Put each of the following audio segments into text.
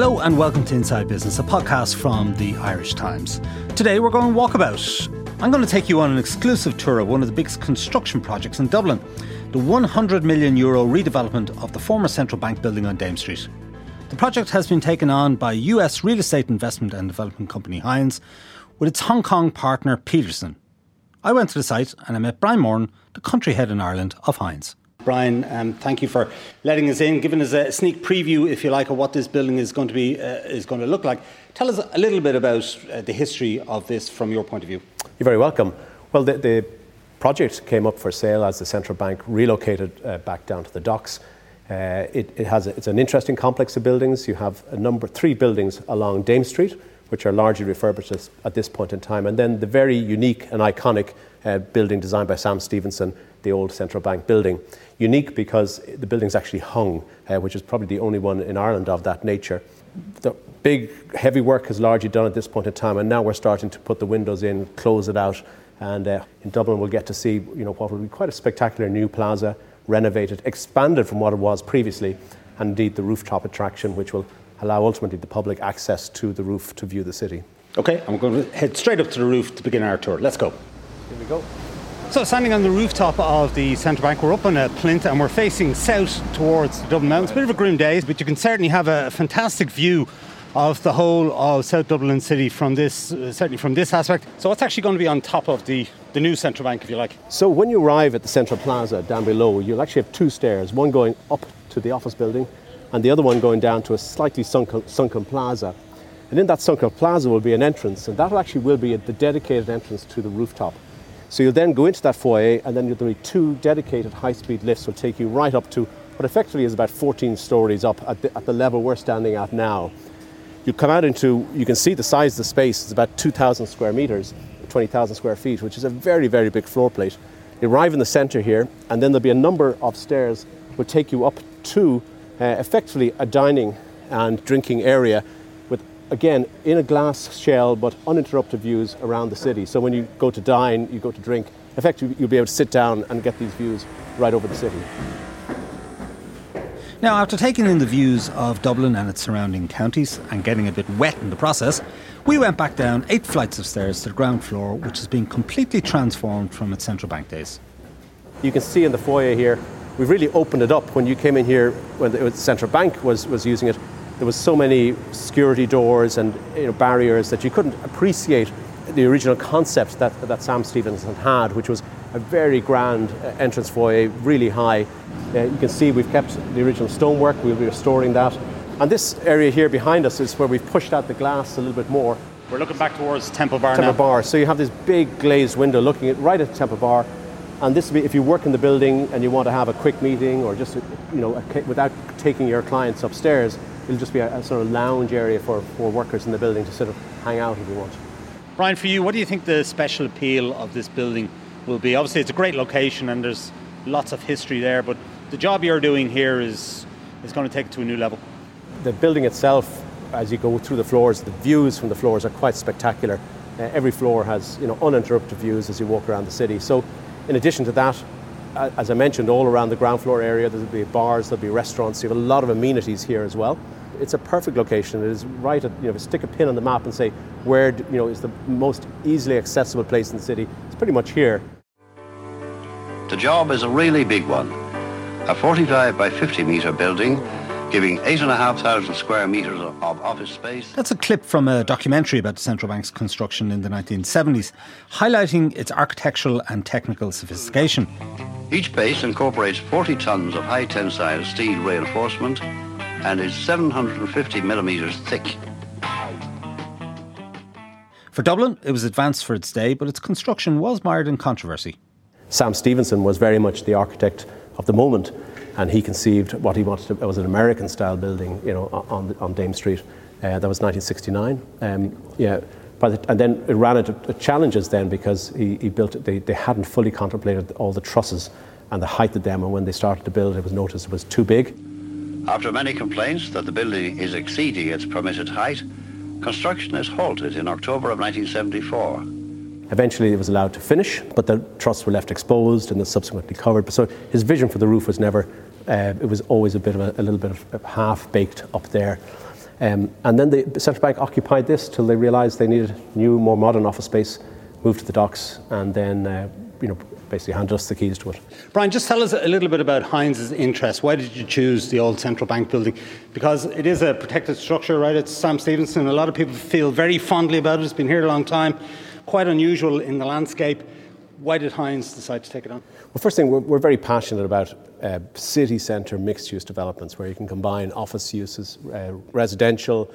Hello and welcome to Inside Business, a podcast from the Irish Times. Today we're going walkabout. I'm going to take you on an exclusive tour of one of the biggest construction projects in Dublin, the 100 million euro redevelopment of the former central bank building on Dame Street. The project has been taken on by US real estate investment and development company Hines with its Hong Kong partner Peterson. I went to the site and I met Brian Moran, the country head in Ireland of Hines. Brian, um, thank you for letting us in, giving us a sneak preview, if you like, of what this building is going to be uh, is going to look like. Tell us a little bit about uh, the history of this from your point of view. You're very welcome. Well, the, the project came up for sale as the central bank relocated uh, back down to the docks. Uh, it, it, has a, it's an interesting complex of buildings. You have a number, three buildings along Dame Street, which are largely refurbished at this point in time, and then the very unique and iconic uh, building designed by Sam Stephenson, the old central bank building unique because the building's actually hung, uh, which is probably the only one in Ireland of that nature. The big, heavy work is largely done at this point in time, and now we're starting to put the windows in, close it out, and uh, in Dublin we'll get to see you know, what will be quite a spectacular new plaza, renovated, expanded from what it was previously, and indeed the rooftop attraction, which will allow ultimately the public access to the roof to view the city. Okay, I'm going to head straight up to the roof to begin our tour. Let's go. Here we go. So, standing on the rooftop of the central bank, we're up on a plinth and we're facing south towards the Dublin Mountains. It's a bit of a grim day, but you can certainly have a fantastic view of the whole of South Dublin City from this, uh, certainly from this aspect. So, what's actually going to be on top of the, the new central bank, if you like? So, when you arrive at the central plaza down below, you'll actually have two stairs one going up to the office building and the other one going down to a slightly sunken, sunken plaza. And in that sunken plaza will be an entrance, and that actually will be the dedicated entrance to the rooftop. So you'll then go into that foyer, and then there'll be two dedicated high-speed lifts will take you right up to what effectively is about 14 stories up at the, at the level we're standing at now. You come out into, you can see the size of the space. It's about 2,000 square meters, 20,000 square feet, which is a very, very big floor plate. You arrive in the center here, and then there'll be a number of stairs will take you up to uh, effectively a dining and drinking area with, again, in a glass shell, but uninterrupted views around the city. So when you go to dine, you go to drink, effectively you'll be able to sit down and get these views right over the city. Now, after taking in the views of Dublin and its surrounding counties and getting a bit wet in the process, we went back down eight flights of stairs to the ground floor, which has been completely transformed from its central bank days. You can see in the foyer here, we've really opened it up. When you came in here, when the central bank was, was using it, there was so many security doors and you know, barriers that you couldn't appreciate the original concept that, that Sam Stephenson had, which was a very grand uh, entrance foyer, really high. Uh, you can see we've kept the original stonework, we'll be restoring that. And this area here behind us is where we've pushed out the glass a little bit more. We're looking back towards Temple Bar Temple now. Bar. So you have this big glazed window looking at, right at Temple Bar. And this will be if you work in the building and you want to have a quick meeting or just you know a, without taking your clients upstairs, it'll just be a, a, sort of lounge area for, for workers in the building to sort of hang out if you want. Brian, for you, what do you think the special appeal of this building will be? Obviously, it's a great location and there's lots of history there, but the job you're doing here is, is going to take it to a new level. The building itself, as you go through the floors, the views from the floors are quite spectacular. Uh, every floor has you know, uninterrupted views as you walk around the city. So, in addition to that, as I mentioned, all around the ground floor area, there'll be bars, there'll be restaurants. You have a lot of amenities here as well it's a perfect location. It is right at, you know, if you stick a pin on the map and say where, you know, is the most easily accessible place in the city, it's pretty much here. The job is a really big one. A 45 by 50 metre building giving 8,500 square metres of office space. That's a clip from a documentary about the central bank's construction in the 1970s, highlighting its architectural and technical sophistication. Each base incorporates 40 tonnes of high tensile steel reinforcement and is 750 millimetres thick. For Dublin, it was advanced for its day, but its construction was mired in controversy. Sam Stephenson was very much the architect of the moment, and he conceived what he wanted to, it was an American style building, you know, on, on Dame Street. Uh, that was 1969. Um, yeah, the, and then it ran into challenges then because he, he built it, they, they hadn't fully contemplated all the trusses and the height of them, and when they started to build it, it was noticed it was too big. After many complaints that the building is exceeding its permitted height, construction is halted in October of 1974. Eventually, it was allowed to finish, but the trusses were left exposed and then subsequently covered. So his vision for the roof was never, uh, it was always a bit of a, a little bit of half baked up there. Um, and then the central bank occupied this till they realised they needed new, more modern office space, moved to the docks, and then uh, you know basically handed us the keys to it. Brian, just tell us a little bit about Hines's interest. Why did you choose the old central bank building? Because it is a protected structure, right? It's Sam Stephenson. A lot of people feel very fondly about it. It's been here a long time. Quite unusual in the landscape. Why did Hines decide to take it on? Well, first thing, we're, we're very passionate about uh, city centre mixed use developments where you can combine office uses, uh, residential,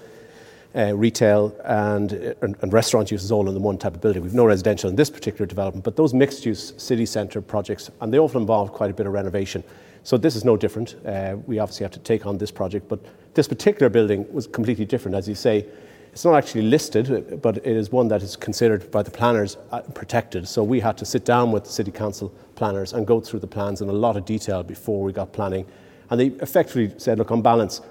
uh, retail and, and, and, restaurant uses all in the one type of building. We've no residential in this particular development, but those mixed use city centre projects, and they often involve quite a bit of renovation. So this is no different. Uh, we obviously have to take on this project, but this particular building was completely different. As you say, it's not actually listed, but it is one that is considered by the planners uh, protected. So we had to sit down with the City Council planners and go through the plans in a lot of detail before we got planning. And they effectively said, look, on balance,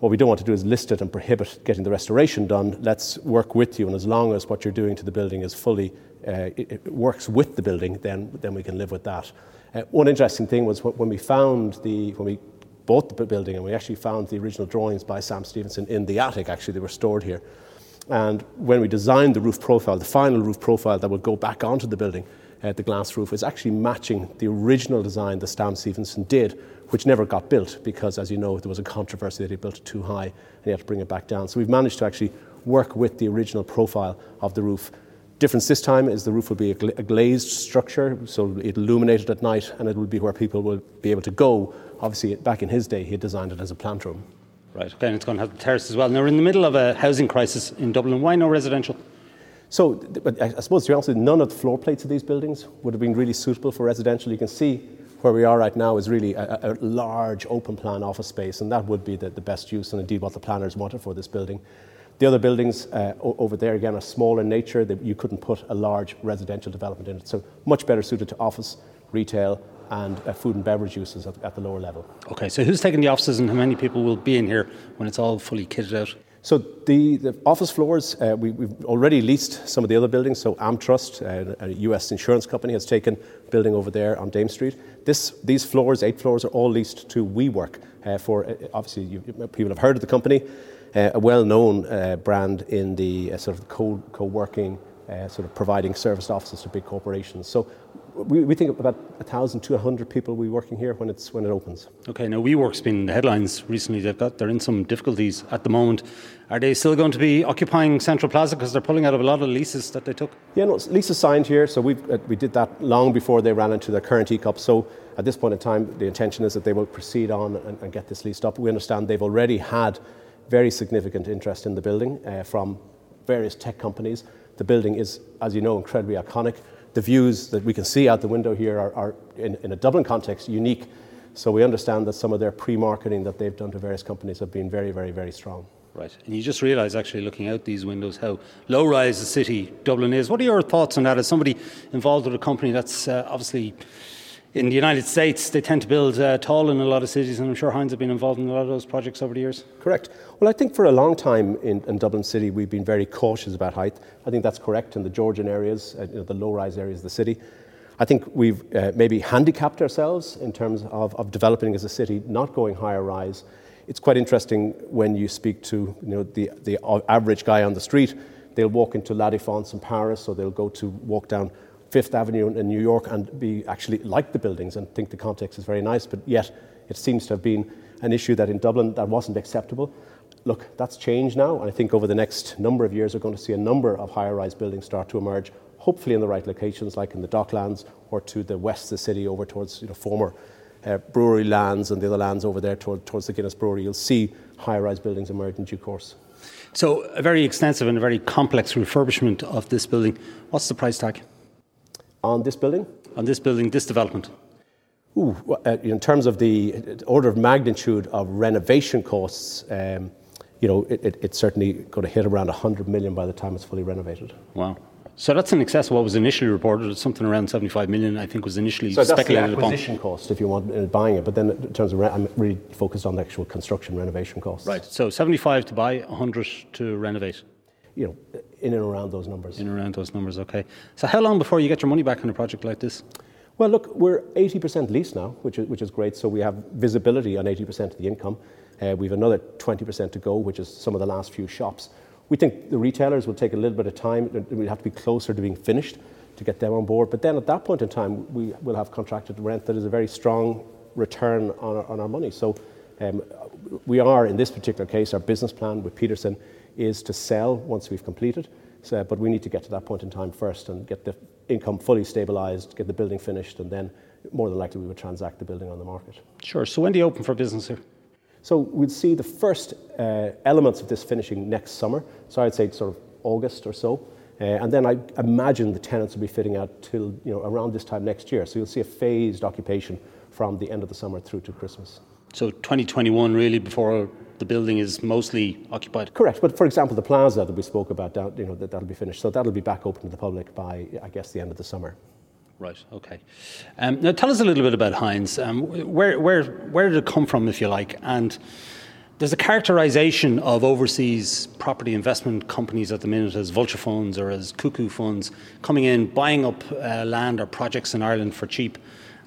what we don't want to do is list it and prohibit getting the restoration done. Let's work with you, and as long as what you're doing to the building is fully uh, it, it, works with the building, then then we can live with that. Uh, one interesting thing was when we found the when we bought the building and we actually found the original drawings by Sam Stephenson in the attic. Actually, they were stored here. And when we designed the roof profile, the final roof profile that would go back onto the building, uh, the glass roof, is actually matching the original design that Sam Stephenson did which never got built because, as you know, there was a controversy that he built it too high and he had to bring it back down. So we've managed to actually work with the original profile of the roof. Difference this time is the roof will be a, gla- a glazed structure, so it illuminated at night and it will be where people will be able to go. Obviously, back in his day, he had designed it as a plant room. Right, okay, and it's going to have the terrace as well. Now, we're in the middle of a housing crisis in Dublin. Why no residential? So, but I suppose, to be honest, none of the floor plates of these buildings would have been really suitable for residential. You can see where we are right now is really a, a large open plan office space, and that would be the, the, best use and indeed what the planners wanted for this building. The other buildings uh, over there, again, are small in nature. That you couldn't put a large residential development in it. So, much better suited to office, retail, and uh, food and beverage uses at, at the lower level. Okay, so who's taking the offices and how many people will be in here when it's all fully kitted out? So the, the office floors, uh, we, have already leased some of the other buildings. So AmTrust, uh, a US insurance company, has taken building over there on Dame Street. This, these floors, eight floors, are all leased to WeWork. Uh, for uh, obviously, you, people have heard of the company, uh, a well-known uh, brand in the sort of co- co-working, sort of providing service offices to big corporations. So we, we think about 1,000 to 100 people will be working here when, it's, when it opens. Okay, now WeWork's been in the headlines recently. They've got, they're in some difficulties at the moment. Are they still going to be occupying Central Plaza because they're pulling out of a lot of leases that they took? Yeah, no, leases signed here. So we uh, we did that long before they ran into their current ECOP. So at this point in time, the intention is that they will proceed on and, and get this leased up. We understand they've already had very significant interest in the building uh, from various tech companies. The building is, as you know, incredibly iconic the views that we can see out the window here are, are in, in, a Dublin context, unique. So we understand that some of their pre-marketing that they've done to various companies have been very, very, very strong. Right, and you just realise actually looking out these windows how low-rise the city Dublin is. What are your thoughts on that? As somebody involved with a company that's uh, obviously in the United States, they tend to build uh, tall in a lot of cities, and I'm sure Hines have been involved in a lot of those projects over the years. Correct. Well, I think for a long time in, in Dublin City, we've been very cautious about height. I think that's correct in the Georgian areas, uh, you know, the low rise areas of the city. I think we've uh, maybe handicapped ourselves in terms of, of developing as a city, not going higher rise. It's quite interesting when you speak to you know, the, the average guy on the street. They'll walk into La Défense in Paris, or they'll go to walk down Fifth Avenue in New York and be actually like the buildings and think the context is very nice, but yet it seems to have been an issue that in Dublin that wasn't acceptable. Look, that's changed now, and I think over the next number of years we're going to see a number of higher-rise buildings start to emerge, hopefully in the right locations, like in the Docklands or to the west of the city over towards you know, former uh, brewery lands and the other lands over there toward, towards the Guinness Brewery. You'll see high-rise buildings emerge in due course. So, a very extensive and a very complex refurbishment of this building. What's the price tag? On this building? On this building, this development? Ooh, uh, in terms of the order of magnitude of renovation costs, um, you know, it, it, it's certainly going to hit around 100 million by the time it's fully renovated. Wow. So that's in excess of what was initially reported. It's something around 75 million, I think, was initially so speculated that's the acquisition upon. cost, if you want uh, buying it. But then, in terms of, re- I'm really focused on the actual construction renovation costs. Right. So 75 to buy, 100 to renovate you know, in and around those numbers. In and around those numbers, okay. So how long before you get your money back on a project like this? Well, look, we're 80% leased now, which is, which is great. So we have visibility on 80% of the income. Uh, we have another 20% to go, which is some of the last few shops. We think the retailers will take a little bit of time. We have to be closer to being finished to get them on board. But then at that point in time, we will have contracted rent that is a very strong return on our, on our money. So um, we are, in this particular case, our business plan with Peterson is to sell once we've completed. So, but we need to get to that point in time first and get the income fully stabilised, get the building finished, and then more than likely we would transact the building on the market. Sure. So when do you open for business here? So we'd see the first uh, elements of this finishing next summer. So I'd say sort of August or so. Uh, and then I imagine the tenants will be fitting out till you know around this time next year. So you'll see a phased occupation from the end of the summer through to Christmas. So 2021 really before the building is mostly occupied. Correct, but for example, the plaza that we spoke about, you know, that, that'll be finished. So that'll be back open to the public by, I guess, the end of the summer. Right. Okay. Um, now, tell us a little bit about Hines. Um, where, where, where did it come from, if you like? And there's a characterization of overseas property investment companies at the minute as vulture funds or as cuckoo funds coming in, buying up uh, land or projects in Ireland for cheap,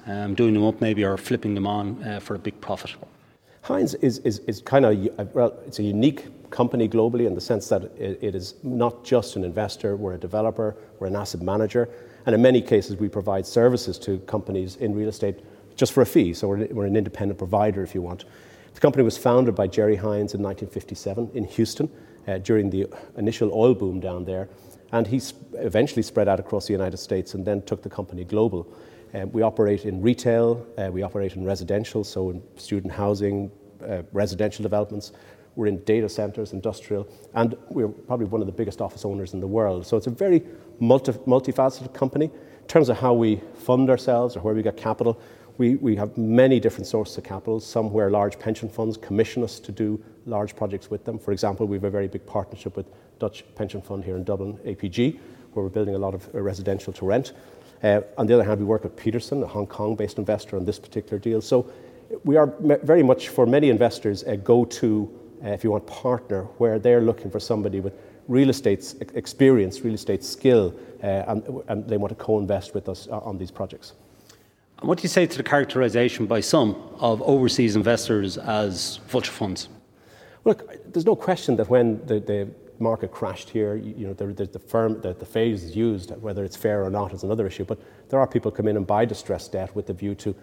um, doing them up maybe or flipping them on uh, for a big profit. Hines is, is, is kind of, well, it's a unique company globally in the sense that it, it is not just an investor, we're a developer, we're an asset manager. And in many cases, we provide services to companies in real estate just for a fee. So we're, we're an independent provider, if you want. The company was founded by Jerry Hines in 1957 in Houston uh, during the initial oil boom down there. And he sp- eventually spread out across the United States and then took the company global. Uh, we operate in retail, uh, we operate in residential, so in student housing, uh, residential developments. We're in data centers, industrial, and we're probably one of the biggest office owners in the world. So it's a very multi, multifaceted company. In terms of how we fund ourselves or where we get capital, we, we have many different sources of capital. Some where large pension funds commission us to do large projects with them. For example, we have a very big partnership with Dutch pension fund here in Dublin, APG, where we're building a lot of residential to rent. Uh, on the other hand, we work with Peterson, a Hong Kong based investor, on this particular deal. So we are very much, for many investors, a go to, uh, if you want, partner where they're looking for somebody with real estate experience, real estate skill, uh, and, and, they want to co invest with us uh, on these projects. What do you say to the characterisation by some of overseas investors as vulture funds? Look, there's no question that when the, the market crashed here, you, you know, the, the, the firm, the, the phase is used, whether it's fair or not is another issue, but there are people come in and buy distressed debt with the view to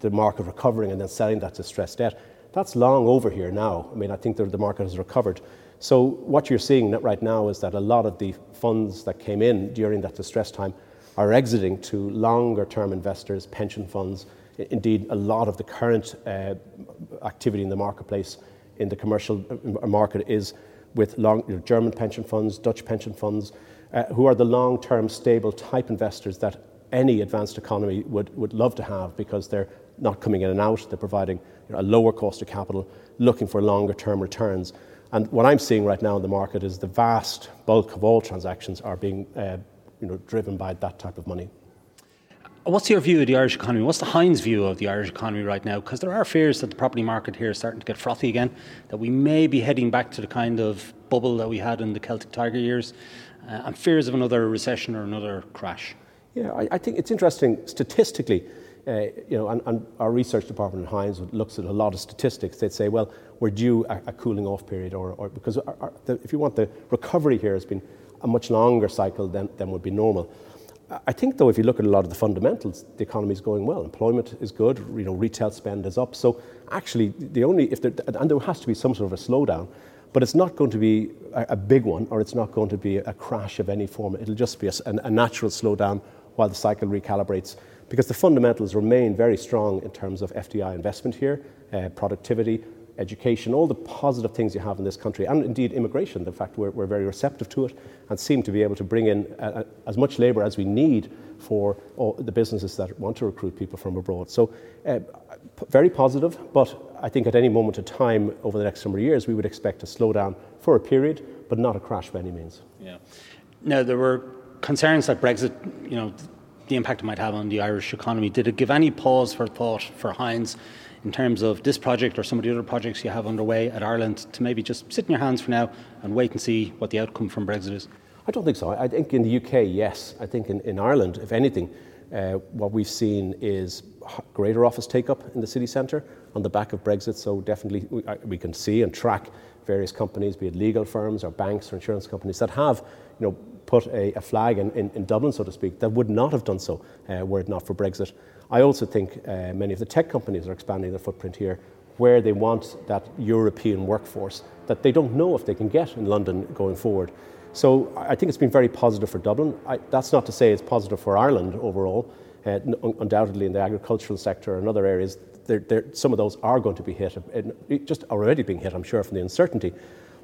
the market recovering and then selling that distressed debt. That's long over here now. I mean, I think the, the market has recovered. So what you're seeing right now is that a lot of the funds that came in during that distress time are exiting to longer term investors, pension funds. Indeed, a lot of the current uh, activity in the marketplace in the commercial uh, market is with long, you know, German pension funds, Dutch pension funds, uh, who are the long term stable type investors that any advanced economy would, would love to have because they're not coming in and out, they're providing you know, a lower cost of capital, looking for longer term returns. And what I'm seeing right now in the market is the vast bulk of all transactions are being uh, you know, driven by that type of money. What's your view of the Irish economy? What's the Hines view of the Irish economy right now? Because there are fears that the property market here is starting to get frothy again, that we may be heading back to the kind of bubble that we had in the Celtic Tiger years, uh, and fears of another recession or another crash. Yeah, I, I think it's interesting statistically. Uh, you know, and, and, our research department at Hines looks at a lot of statistics. They'd say, well, we're due a, a cooling off period, or, or because our, our, the, if you want, the recovery here has been a much longer cycle than, than would be normal. I think, though, if you look at a lot of the fundamentals, the economy is going well. Employment is good. You know, retail spend is up. So actually, the only if there, and there has to be some sort of a slowdown, but it's not going to be a, a big one, or it's not going to be a crash of any form. It'll just be a, a natural slowdown while the cycle recalibrates because the fundamentals remain very strong in terms of FDI investment here, uh, productivity, education, all the positive things you have in this country, and indeed immigration. The fact we're, we're very receptive to it and seem to be able to bring in uh, uh, as much labour as we need for the businesses that want to recruit people from abroad. So, uh, very positive, but I think at any moment of time over the next number of years, we would expect a slowdown for a period, but not a crash by any means. Yeah. Now, there were concerns that Brexit, you know, the impact it might have on the Irish economy. Did it give any pause for thought for Hines in terms of this project or some of the other projects you have underway at Ireland to maybe just sit in your hands for now and wait and see what the outcome from Brexit is? I don't think so. I think in the UK, yes. I think in, in Ireland, if anything, uh, what we've seen is greater office take up in the city centre on the back of Brexit. So definitely we, we, can see and track various companies, be it legal firms or banks or insurance companies, that have you know, put a, a flag in, in, in, Dublin, so to speak, that would not have done so uh, were it not for Brexit. I also think uh, many of the tech companies are expanding their footprint here where they want that European workforce that they don't know if they can get in London going forward. So I think it's been very positive for Dublin. I, that's not to say it's positive for Ireland overall. Uh, undoubtedly, in the agricultural sector and other areas, they're, they're, some of those are going to be hit, just already being hit, I'm sure, from the uncertainty.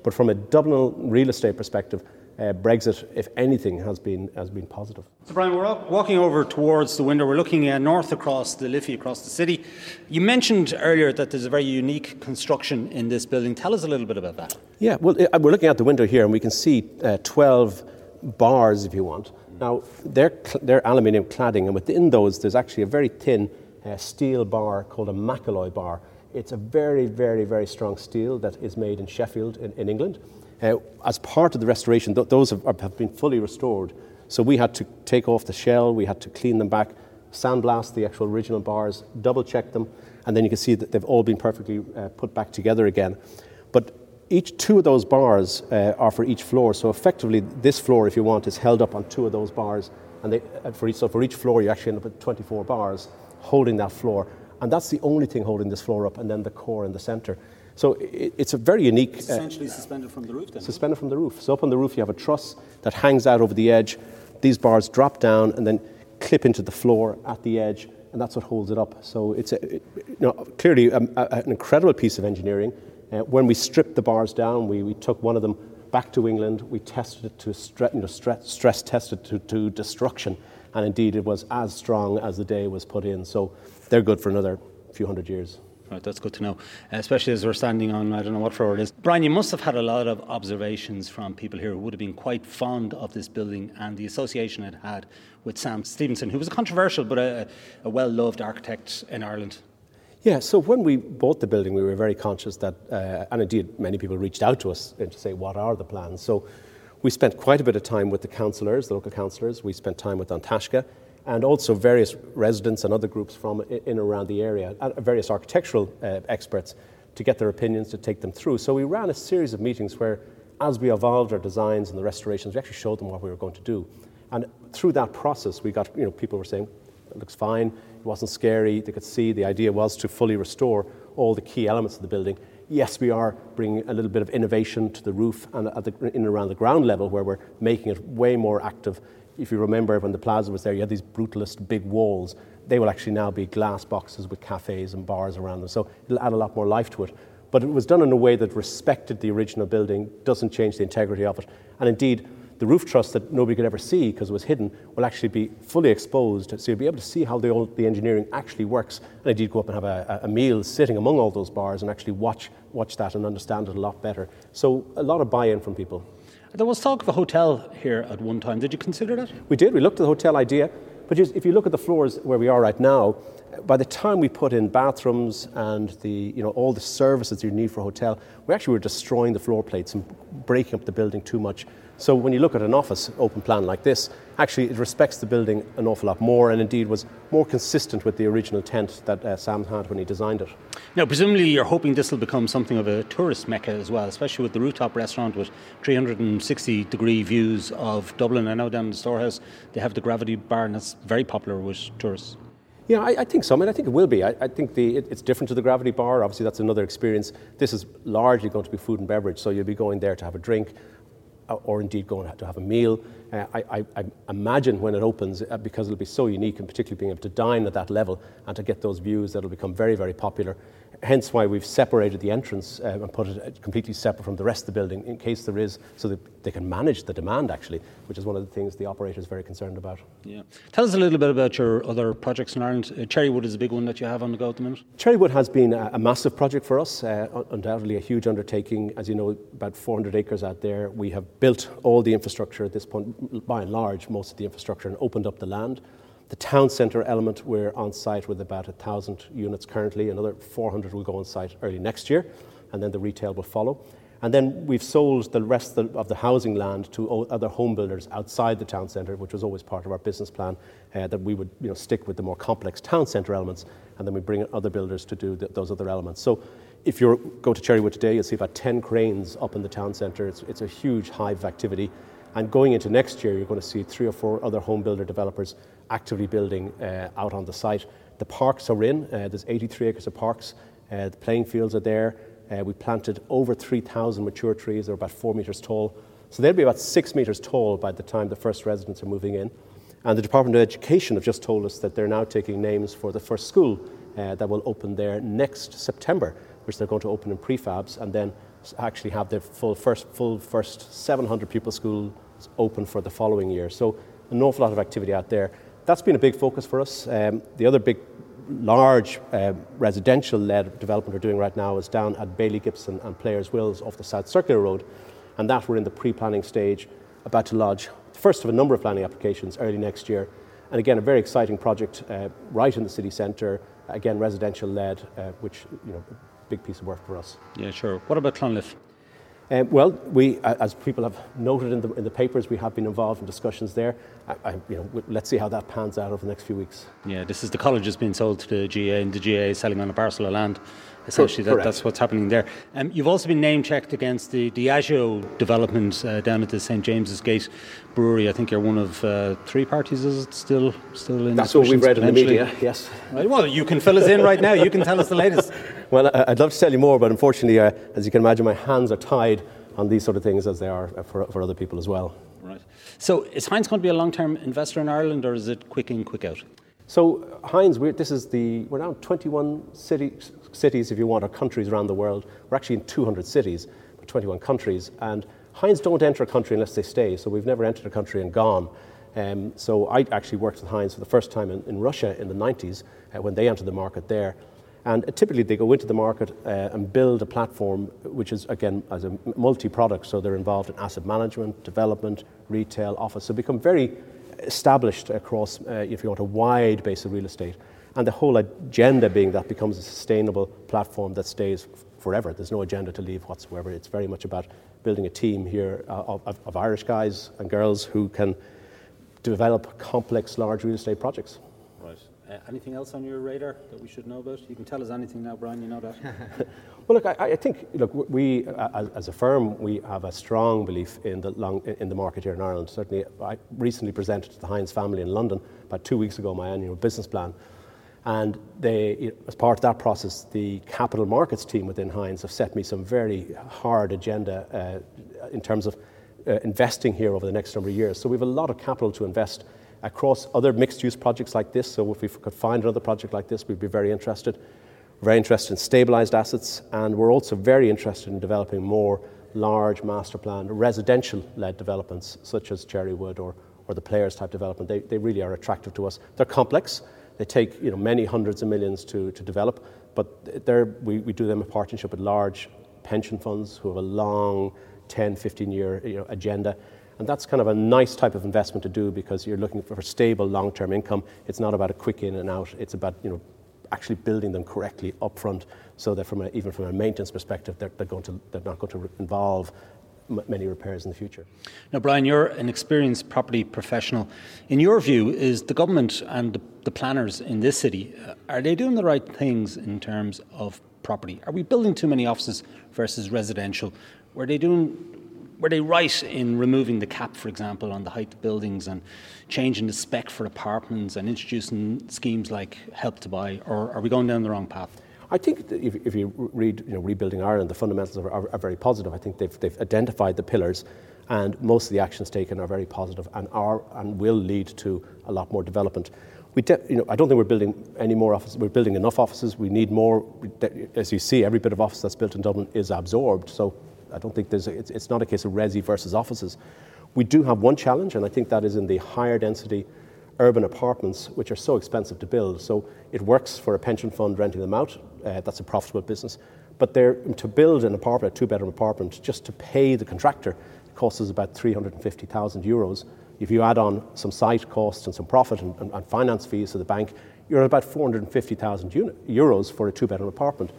But from a Dublin real estate perspective, uh, Brexit, if anything, has been has been positive. So, Brian, we're walking over towards the window. We're looking uh, north across the Liffey, across the city. You mentioned earlier that there's a very unique construction in this building. Tell us a little bit about that. Yeah, well, uh, we're looking out the window here, and we can see uh, 12 bars, if you want. Now, they're they're aluminium cladding, and within those, there's actually a very thin uh, steel bar called a Macalloy bar. It's a very, very, very strong steel that is made in Sheffield, in, in England. Uh, as part of the restoration, th- those have, have, been fully restored. So we had to take off the shell, we had to clean them back, sandblast the actual original bars, double check them, and then you can see that they've all been perfectly uh, put back together again. But each two of those bars uh, are for each floor. So effectively, this floor, if you want, is held up on two of those bars. And they, uh, for each, so for each floor, you actually end up with 24 bars holding that floor. And that's the only thing holding this floor up, and then the core in the centre. So it, it's a very unique. It's uh, essentially uh, suspended from the roof, then? Suspended from the roof. So up on the roof, you have a truss that hangs out over the edge. These bars drop down and then clip into the floor at the edge, and that's what holds it up. So it's a, it, you know, clearly a, a, an incredible piece of engineering. Uh, when we stripped the bars down, we, we took one of them back to England. We tested it to stre- you know, stress, stress tested to, to destruction, and indeed it was as strong as the day was put in. So they're good for another few hundred years. Right, that's good to know, especially as we're standing on, I don't know what floor it is. Brian, you must have had a lot of observations from people here who would have been quite fond of this building and the association it had with Sam Stephenson, who was a controversial but a, a well loved architect in Ireland. Yeah, so when we bought the building, we were very conscious that, uh, and indeed many people reached out to us to say, what are the plans? So we spent quite a bit of time with the councillors, the local councillors. We spent time with An Taisce and also various residents and other groups from in and around the area, and various architectural uh, experts to get their opinions to take them through. So we ran a series of meetings where, as we evolved our designs and the restorations, we actually showed them what we were going to do. And through that process, we got, you know, people were saying, it looks fine, it wasn't scary, they could see the idea was to fully restore all the key elements of the building. Yes, we are bringing a little bit of innovation to the roof and at the, in and around the ground level where we're making it way more active if you remember when the plaza was there, you had these brutalist big walls. They will actually now be glass boxes with cafes and bars around them. So it'll add a lot more life to it. But it was done in a way that respected the original building, doesn't change the integrity of it. And indeed, the roof truss that nobody could ever see because it was hidden will actually be fully exposed. So you'll be able to see how the, old, the engineering actually works. And indeed, go up and have a, a meal sitting among all those bars and actually watch, watch that and understand it a lot better. So a lot of buy in from people. There was talk of a hotel here at one time. Did you consider that? We did. We looked at the hotel idea. But if you look at the floors where we are right now, by the time we put in bathrooms and the, you know, all the services you need for a hotel, we actually were destroying the floor plates and breaking up the building too much. So when you look at an office open plan like this, actually it respects the building an awful lot more and indeed was more consistent with the original intent that uh, Sam had when he designed it. Now, presumably you're hoping this will become something of a tourist mecca as well, especially with the rooftop restaurant with 360 degree views of Dublin. I know down in the storehouse they have the gravity bar and that's very popular with tourists. Yeah, I, I, think so. I mean, I think it will be. I, I think the, it, it's different to the Gravity Bar. Obviously, that's another experience. This is largely going to be food and beverage, so you'll be going there to have a drink or indeed going to have a meal. Uh, I, I, I, imagine when it opens, uh, because it'll be so unique and particularly being able to dine at that level and to get those views, that'll become very, very popular hence why we've separated the entrance uh, and put it uh, completely separate from the rest of the building in case there is, so that they can manage the demand actually, which is one of the things the operator is very concerned about. Yeah. Tell us a little bit about your other projects in Ireland. Uh, Cherrywood is a big one that you have on the go at the minute. Cherrywood has been a, a massive project for us, uh, undoubtedly a huge undertaking. As you know, about 400 acres out there. We have built all the infrastructure at this point, by and large, most of the infrastructure, and opened up the land. The town centre element, we're on site with about 1,000 units currently. Another 400 will go on site early next year, and then the retail will follow. And then we've sold the rest of the housing land to other home builders outside the town centre, which was always part of our business plan, uh, that we would you know, stick with the more complex town centre elements, and then we bring in other builders to do the, those other elements. So if you go to Cherrywood today, you'll see about 10 cranes up in the town centre. It's, it's a huge hive of activity. And going into next year, you're going to see three or four other home builder developers actively building uh, out on the site. The parks are in, uh, there's 83 acres of parks, uh, the playing fields are there. We planted over 3,000 mature trees, they're about four metres tall. So they'll be about six metres tall by the time the first residents are moving in. And the Department of Education have just told us that they're now taking names for the first school that will open there next September, which they're going to open in prefabs and then actually have their full first, full first 700 pupil school open for the following year. So an awful lot of activity out there. That's been a big focus for us. Um, the other big large uh, residential led development we're doing right now is down at Bailey Gibson and Players Wills off the South Circular Road, and that we're in the pre planning stage, about to lodge the first of a number of planning applications early next year. And again, a very exciting project uh, right in the city centre, again, residential led, uh, which, you know, big piece of work for us. Yeah, sure. What about Clonliffe? Um, well, we, as people have noted in the, in the papers, we have been involved in discussions there. I, I, you know, let's see how that pans out over the next few weeks. Yeah, this is the college has been sold to the GAA, and the GAA is selling on a parcel of land. Essentially, that, that's what's happening there. Um, you've also been name checked against the Diageo development uh, down at the St James's Gate Brewery. I think you're one of uh, three parties. Is it still still in? That's what we've read in the media. Yes. Right, well, you can fill us in right now. You can tell us the latest. well, I'd love to tell you more, but unfortunately, uh, as you can imagine, my hands are tied on these sort of things as they are for, for other people as well. Right. So is Hines going to be a long-term investor in Ireland, or is it quick in, quick out? So Hines, this is the we're now 21 city, cities, if you want, or countries around the world. We're actually in 200 cities, but 21 countries, and Hines don't enter a country unless they stay. So we've never entered a country and gone. Um, so I actually worked with Hines for the first time in, in Russia in the 90s uh, when they entered the market there. And typically they go into the market uh, and build a platform which is, again, as a multi product. So they're involved in asset management, development, retail, office. So become very established across, uh, if you want, a wide base of real estate. And the whole agenda being that becomes a sustainable platform that stays forever. There's no agenda to leave whatsoever. It's very much about building a team here uh, of, of Irish guys and girls who can develop complex, large real estate projects. Uh, anything else on your radar that we should know about? You can tell us anything now, Brian. You know that. well, look, I, I, think look we uh, as a firm we have a strong belief in the long in the market here in Ireland. Certainly, I recently presented to the Hines family in London about two weeks ago my annual business plan, and they, as part of that process, the capital markets team within Hines have set me some very hard agenda uh, in terms of uh, investing here over the next number of years. So we have a lot of capital to invest across other mixed use projects like this. So if we could find another project like this, we'd be very interested. Very interested in stabilized assets, and we're also very interested in developing more large master plan residential led developments such as Cherrywood or, or the players type development. They, they really are attractive to us. They're complex. They take you know, many hundreds of millions to, to develop, but we, we do them in partnership with large pension funds who have a long 10, 15 year you know, agenda and that's kind of a nice type of investment to do because you're looking for stable long-term income. It's not about a quick in and out. It's about you know actually building them correctly upfront, so that from a, even from a maintenance perspective, they're, they're, going to, they're not going to involve m- many repairs in the future. Now, Brian, you're an experienced property professional. In your view, is the government and the, the planners in this city uh, are they doing the right things in terms of property? Are we building too many offices versus residential? Were they doing were they right in removing the cap, for example, on the height of buildings and changing the spec for apartments and introducing schemes like Help to Buy, or are we going down the wrong path? I think if, if, you read you know, Rebuilding Ireland, the fundamentals are, are, are, very positive. I think they've, they've identified the pillars, and most of the actions taken are very positive and are and will lead to a lot more development. We de- you know, I don't think we're building any more offices. We're building enough offices. We need more. As you see, every bit of office that's built in Dublin is absorbed. So I don't think there's a, it's, it's not a case of resi versus offices. We do have one challenge, and I think that is in the higher density urban apartments, which are so expensive to build. So it works for a pension fund renting them out. Uh, that's a profitable business. But to build an apartment, a two bedroom apartment, just to pay the contractor, costs us about 350,000 euros. If you add on some site costs and some profit and, and, and finance fees to the bank, you're at about 450,000 euros for a two bedroom apartment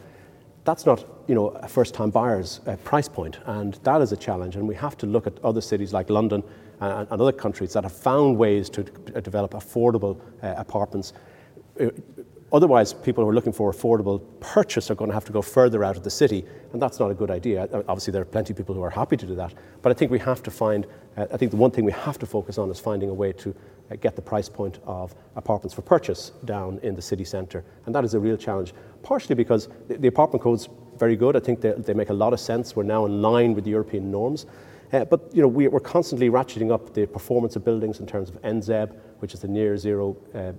that's not you know, a first time buyer's uh, price point, and that is a challenge. And we have to look at other cities like London and, and other countries that have found ways to develop affordable uh, apartments. Otherwise, people who are looking for affordable purchase are going to have to go further out of the city, and that's not a good idea. Obviously, there are plenty of people who are happy to do that, but I think we have to find, uh, I think the one thing we have to focus on is finding a way to uh, get the price point of apartments for purchase down in the city centre. And that is a real challenge, partially because the, the apartment code's very good. I think they, they, make a lot of sense. We're now in line with the European norms. Uh, but you know, we, are constantly ratcheting up the performance of buildings in terms of NZEB, which is the near zero uh,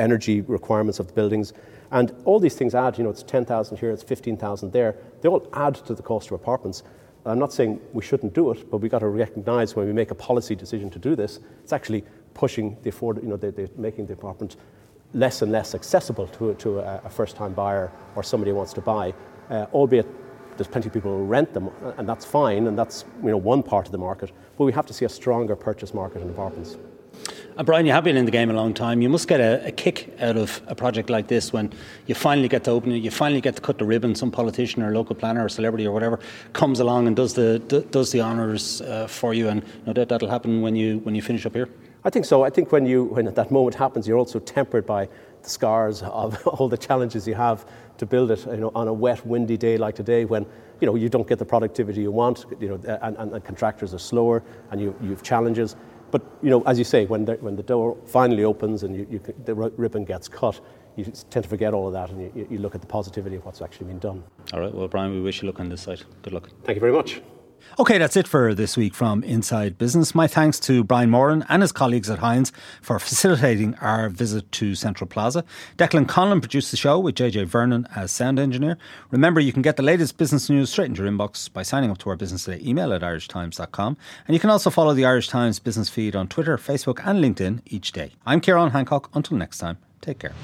energy requirements of the buildings. And all these things add, you know, it's 10,000 here, it's 15,000 there. They all add to the cost of apartments. I'm not saying we shouldn't do it, but we've got to recognize when we make a policy decision to do this, it's actually pushing the afford, you know, they're making the apartment less and less accessible to, to a, a first-time buyer or somebody who wants to buy, uh, albeit there's plenty of people who rent them, and that's fine, and that's you know one part of the market. But we have to see a stronger purchase market in apartments. And Brian, you have been in the game a long time. You must get a, a, kick out of a project like this when you finally get to open it, you finally get to cut the ribbon. Some politician or local planner or celebrity or whatever comes along and does the does the honours uh, for you, and know, that that'll happen when you when you finish up here. I think so. I think when you when that moment happens, you're also tempered by the scars of all the challenges you have to build it. You know, on a wet, windy day like today, when you know you don't get the productivity you want, you know, and, and, and contractors are slower, and you you have challenges. But you know, as you say, when the, when the door finally opens and you, you, the ribbon gets cut, you tend to forget all of that and you, you look at the positivity of what's actually been done. All right. Well, Brian, we wish you luck on this side. Good luck. Thank you very much. Okay, that's it for this week from Inside Business. My thanks to Brian Moran and his colleagues at Hines for facilitating our visit to Central Plaza. Declan Conlon produced the show with JJ Vernon as sound engineer. Remember, you can get the latest business news straight into your inbox by signing up to our Business Today email at irishtimes.com. And you can also follow the Irish Times business feed on Twitter, Facebook, and LinkedIn each day. I'm Ciarán Hancock. Until next time, take care.